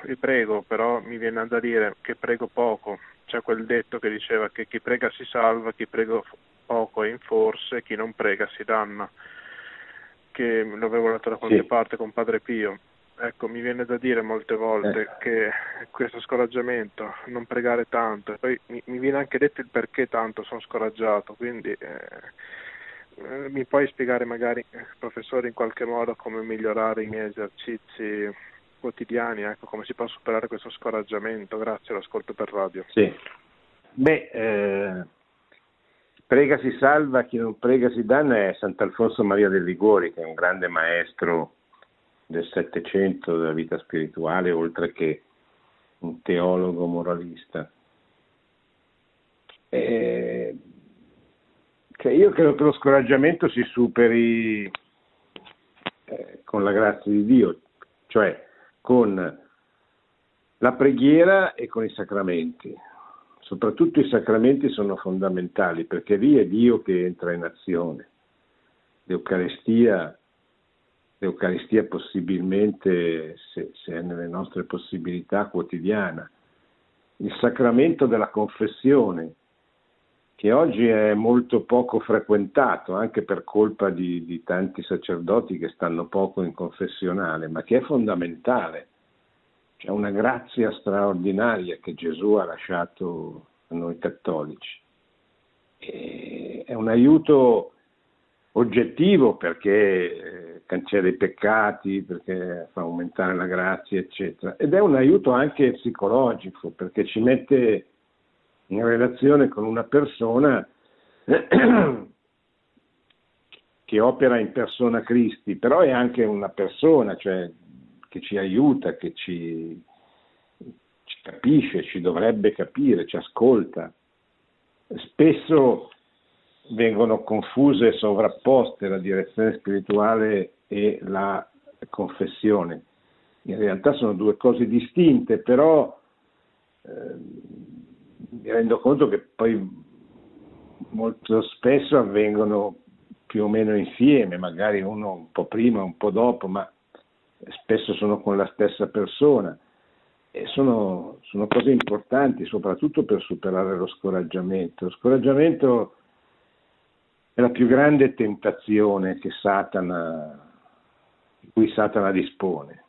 e prego, però mi viene da dire che prego poco. C'è quel detto che diceva che chi prega si salva, chi prega poco è in forse, chi non prega si danna, che l'avevo letto da qualche sì. parte con Padre Pio. Ecco, mi viene da dire molte volte eh. che questo scoraggiamento, non pregare tanto, e poi mi, mi, viene anche detto il perché tanto sono scoraggiato, quindi eh, mi puoi spiegare magari, professore, in qualche modo come migliorare i miei esercizi quotidiani, ecco, come si può superare questo scoraggiamento? Grazie, l'ascolto per radio. Sì. Beh, eh, prega si salva, chi non prega si danna è Sant'Alfonso Maria del Liguri, che è un grande maestro del Settecento della vita spirituale, oltre che un teologo moralista. E, cioè io credo che lo scoraggiamento si superi eh, con la grazia di Dio, cioè con la preghiera e con i sacramenti. Soprattutto i sacramenti sono fondamentali perché lì è Dio che entra in azione. L'Eucaristia l'Eucaristia possibilmente, se, se, è nelle nostre possibilità quotidiana, il sacramento della confessione, che oggi è molto poco frequentato anche per colpa di, di tanti sacerdoti che stanno poco in confessionale, ma che è fondamentale. C'è una grazia straordinaria che Gesù ha lasciato a noi cattolici. E è un aiuto oggettivo perché eh, cancella i peccati, perché fa aumentare la grazia, eccetera. Ed è un aiuto anche psicologico perché ci mette in relazione con una persona che opera in persona Cristi, però è anche una persona cioè, che ci aiuta, che ci, ci capisce, ci dovrebbe capire, ci ascolta. Spesso vengono confuse e sovrapposte la direzione spirituale e la confessione. In realtà sono due cose distinte, però eh, mi rendo conto che poi molto spesso avvengono più o meno insieme, magari uno un po' prima, un po' dopo, ma spesso sono con la stessa persona. E sono, sono cose importanti, soprattutto per superare lo scoraggiamento. Lo scoraggiamento è la più grande tentazione Satana, di cui Satana dispone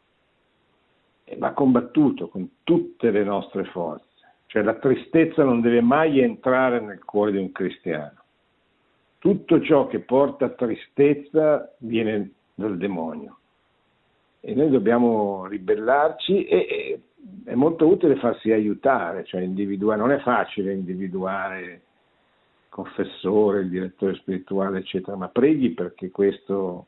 e va combattuto con tutte le nostre forze. Cioè la tristezza non deve mai entrare nel cuore di un cristiano. Tutto ciò che porta tristezza viene dal demonio e noi dobbiamo ribellarci e, e è molto utile farsi aiutare, cioè individuare, non è facile individuare confessore, il direttore spirituale, eccetera, ma preghi perché questo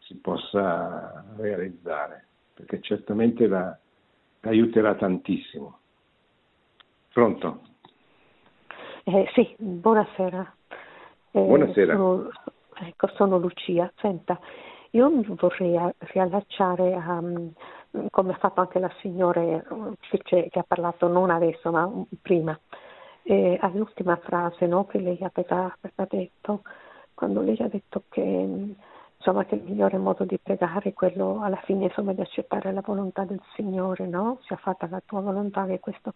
si possa realizzare, perché certamente la, aiuterà tantissimo. Pronto? Eh, sì, buonasera. Eh, buonasera. Sono, ecco, sono Lucia. Senta, io mi vorrei riallacciare a, come ha fatto anche la signora che ha parlato non adesso ma prima, e all'ultima frase no, che lei aveva, aveva, detto, quando lei ha detto che, insomma, che il migliore modo di pregare è quello alla fine insomma, di accettare la volontà del Signore, no? sia fatta la tua volontà che questo...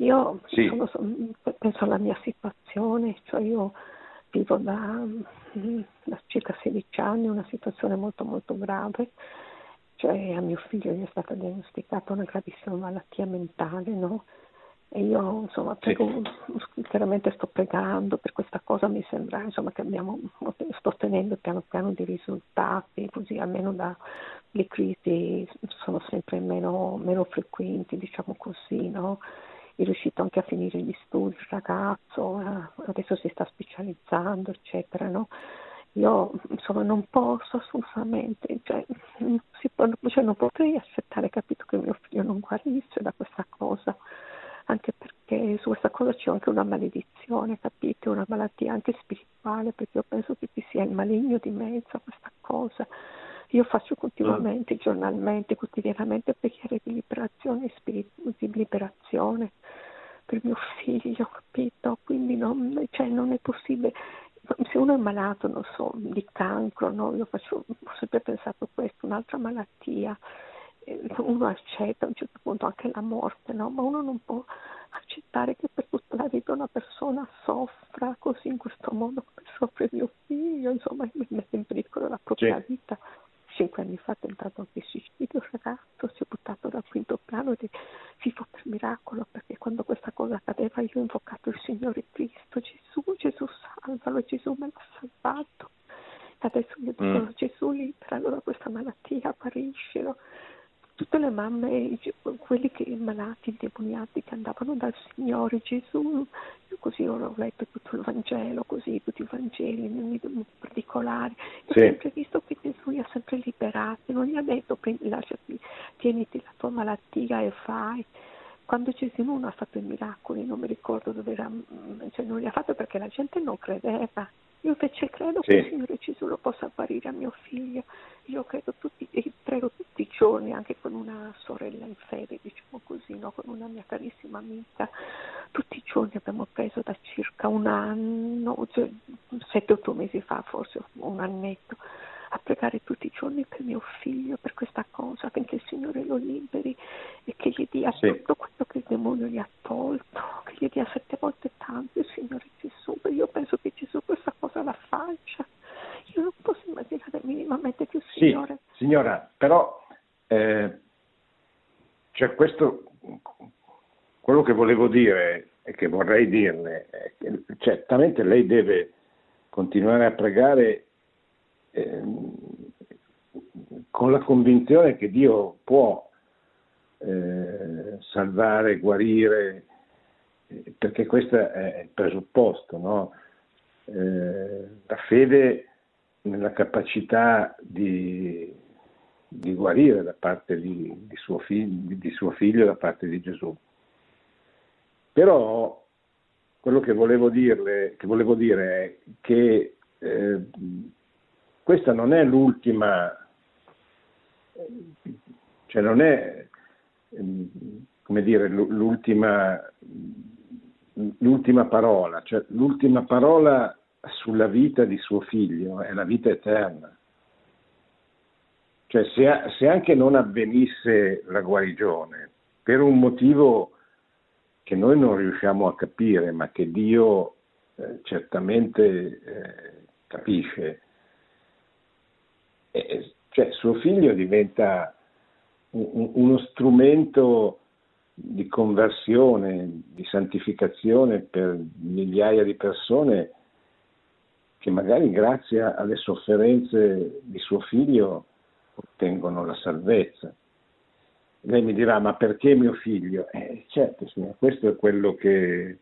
Io sì. sono, penso alla mia situazione, cioè io vivo da, da circa 16 anni una situazione molto molto grave, cioè a mio figlio gli è stata diagnosticata una gravissima malattia mentale, no? E io insomma prego, sì. chiaramente sto pregando per questa cosa, mi sembra insomma, che abbiamo, sto ottenendo piano piano dei risultati, così almeno da, le crisi sono sempre meno, meno frequenti, diciamo così, no? È riuscito anche a finire gli studi il ragazzo, eh, adesso si sta specializzando, eccetera, no? Io insomma non posso assolutamente, cioè, può, cioè non potrei accettare, capito, che mio figlio non guarisse da questa cosa anche perché su questa cosa c'è anche una maledizione, capite? Una malattia anche spirituale, perché io penso che ci sia il maligno di mezzo a questa cosa. Io faccio continuamente, mm. giornalmente, quotidianamente preghiere di liberazione, spiritu, di liberazione per mio figlio, capito? Quindi non, cioè, non è possibile. Se uno è malato, non so, di cancro, no? Io faccio, ho sempre pensato questo, un'altra malattia, eh, uno accetta a un certo punto anche la morte, no? Ma uno non può accettare che per tutta la vita una persona soffra così in questo modo come soffre mio figlio, insomma, mi mette in pericolo la propria sì. vita cinque anni fa ha tentato anche suicidio, il ragazzo si è buttato dal quinto piano ed è vivo per miracolo, perché quando questa cosa accadeva io ho invocato il Signore Cristo, Gesù, Gesù salvalo, Gesù me l'ha salvato. Adesso io dico mm. Gesù liberalo da questa malattia, guariscilo tutte le mamme, quelli che malati, indemoniati che andavano dal Signore Gesù, io così ho letto tutto il Vangelo, così tutti i Vangeli, in particolare, ho sì. sempre visto che Gesù li ha sempre liberati, non gli ha detto lasciati, tieniti la tua malattia e fai. Quando Gesù non ha fatto i miracoli, non mi ricordo dove era, cioè non li ha fatto perché la gente non credeva. Io invece credo sì. che il Signore Gesù lo possa guarire a mio figlio. Io credo tutti, e prego tutti i giorni, anche con una sorella in fede, diciamo così, no? con una mia carissima amica. Tutti i giorni abbiamo preso da circa un anno, cioè, sette, otto mesi fa, forse un annetto, a pregare tutti i giorni per mio figlio, per questa cosa, affinché il Signore lo liberi e che gli dia sì. tutto quello che il demonio gli ha tolto, che gli dia sette volte tanto il Signore Gesù. Io penso che Gesù questa cosa la faccia. Io non posso immaginare minimamente che il Signore... Sì, signora, però eh, cioè questo, quello che volevo dire e che vorrei dirle è che certamente lei deve continuare a pregare eh, con la convinzione che Dio può eh, salvare, guarire, eh, perché questo è il presupposto, no? Eh, la fede nella capacità di, di guarire da parte di, di, suo figlio, di, suo figlio, da parte di Gesù. Però quello che volevo, dirle, che volevo dire è che eh, questa non è l'ultima, cioè non è come dire, l'ultima, l'ultima parola, cioè l'ultima parola sulla vita di suo figlio è la vita eterna. Cioè se, se anche non avvenisse la guarigione, per un motivo che noi non riusciamo a capire, ma che Dio eh, certamente eh, capisce, eh, cioè suo figlio diventa un, uno strumento di conversione, di santificazione per migliaia di persone che magari grazie alle sofferenze di suo figlio ottengono la salvezza. Lei mi dirà, ma perché mio figlio? Eh, certo, signora, questo è quello che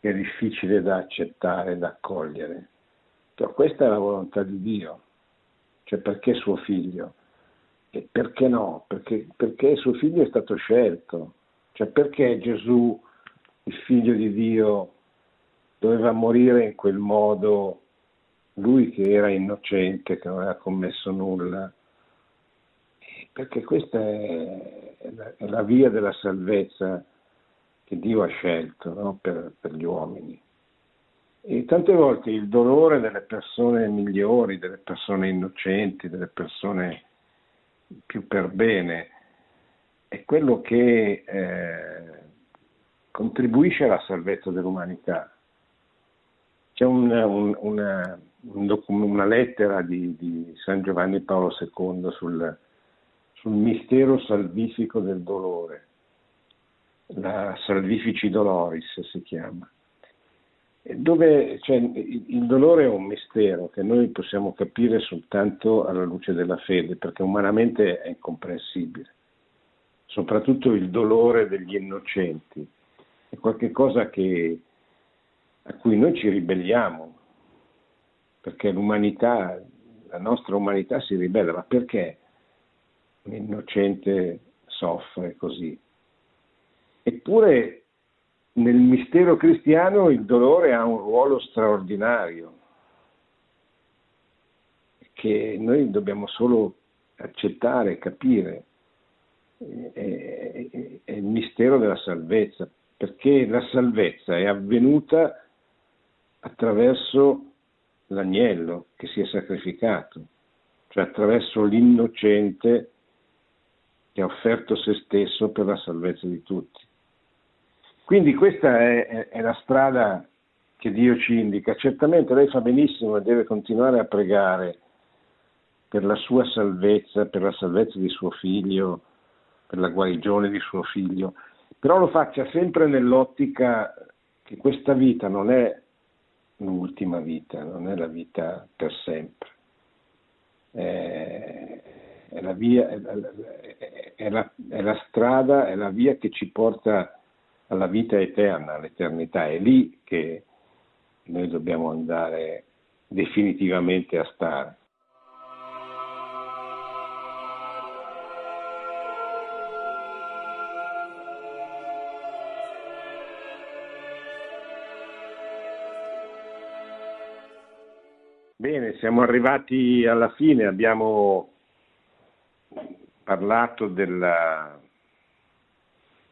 è difficile da accettare, da accogliere. Però questa è la volontà di Dio. Cioè perché suo figlio? E perché no? Perché, perché suo figlio è stato scelto. Cioè perché Gesù, il figlio di Dio, doveva morire in quel modo, lui che era innocente, che non aveva commesso nulla? Perché questa è, la, è la via della salvezza che Dio ha scelto no? per, per gli uomini. E tante volte il dolore delle persone migliori, delle persone innocenti, delle persone più per bene, è quello che eh, contribuisce alla salvezza dell'umanità. C'è un, un, una, un una, lettera di, di, San Giovanni Paolo II sul, sul mistero salvifico del dolore, la Salvifici Doloris si chiama. Dove cioè, il dolore è un mistero che noi possiamo capire soltanto alla luce della fede, perché umanamente è incomprensibile. Soprattutto il dolore degli innocenti. È qualcosa che, a cui noi ci ribelliamo, perché l'umanità, la nostra umanità si ribella, ma perché un innocente soffre così? Eppure nel mistero cristiano il dolore ha un ruolo straordinario. che noi dobbiamo solo accettare, capire. È, il mistero della salvezza, perché la salvezza è avvenuta attraverso l'agnello che si è sacrificato, cioè attraverso l'innocente che ha offerto se stesso per la salvezza di tutti. Quindi questa è, è, la strada che Dio ci indica. Certamente lei fa benissimo e deve continuare a pregare per la sua salvezza, per la salvezza di suo figlio, per la guarigione di suo figlio, però lo faccia sempre nell'ottica che questa vita non è l'ultima vita, non è la vita per sempre. È, la, via, è, la, è, la, la strada, è la via che ci porta alla vita eterna, all'eternità. È lì che noi dobbiamo andare definitivamente a stare. Bene, siamo arrivati alla fine, abbiamo parlato della,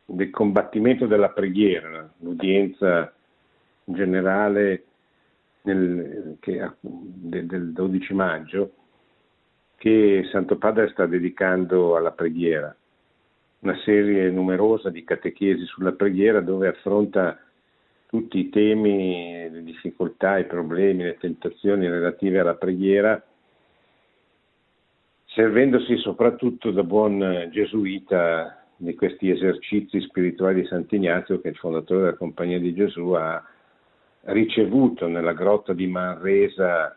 del combattimento della preghiera, l'udienza generale nel, che, del, del 12 maggio che Santo Padre sta dedicando alla preghiera, una serie numerosa di catechesi sulla preghiera dove affronta tutti i temi, le difficoltà, i problemi, le tentazioni relative alla preghiera, servendosi soprattutto da buon gesuita di questi esercizi spirituali di Sant'Ignazio che il fondatore della Compagnia di Gesù ha ricevuto nella grotta di Manresa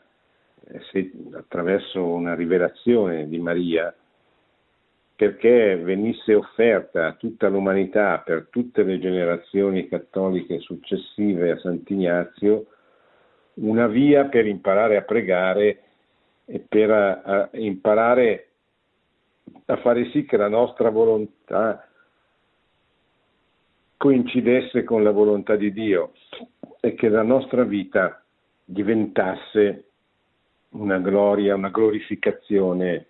eh, attraverso una rivelazione di Maria perché venisse offerta a tutta l'umanità per tutte le generazioni cattoliche successive a Sant'Ignazio una via per imparare a pregare e per a, a imparare a fare sì che la nostra volontà coincidesse con la volontà di Dio e che la nostra vita diventasse una gloria, una glorificazione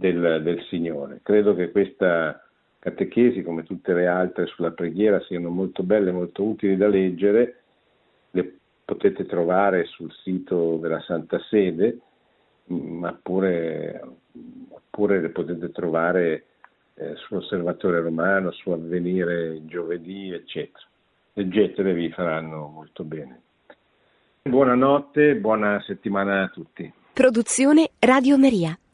del, del Signore. Credo che questa catechesi, come tutte le altre sulla preghiera, siano molto belle, molto utili da leggere, le potete trovare sul sito della Santa Sede, ma pure, oppure le potete trovare eh, sull'Osservatore Romano, su Avvenire giovedì, eccetera. Leggetele, vi faranno molto bene. Buonanotte, buona settimana a tutti. Produzione Radio Maria.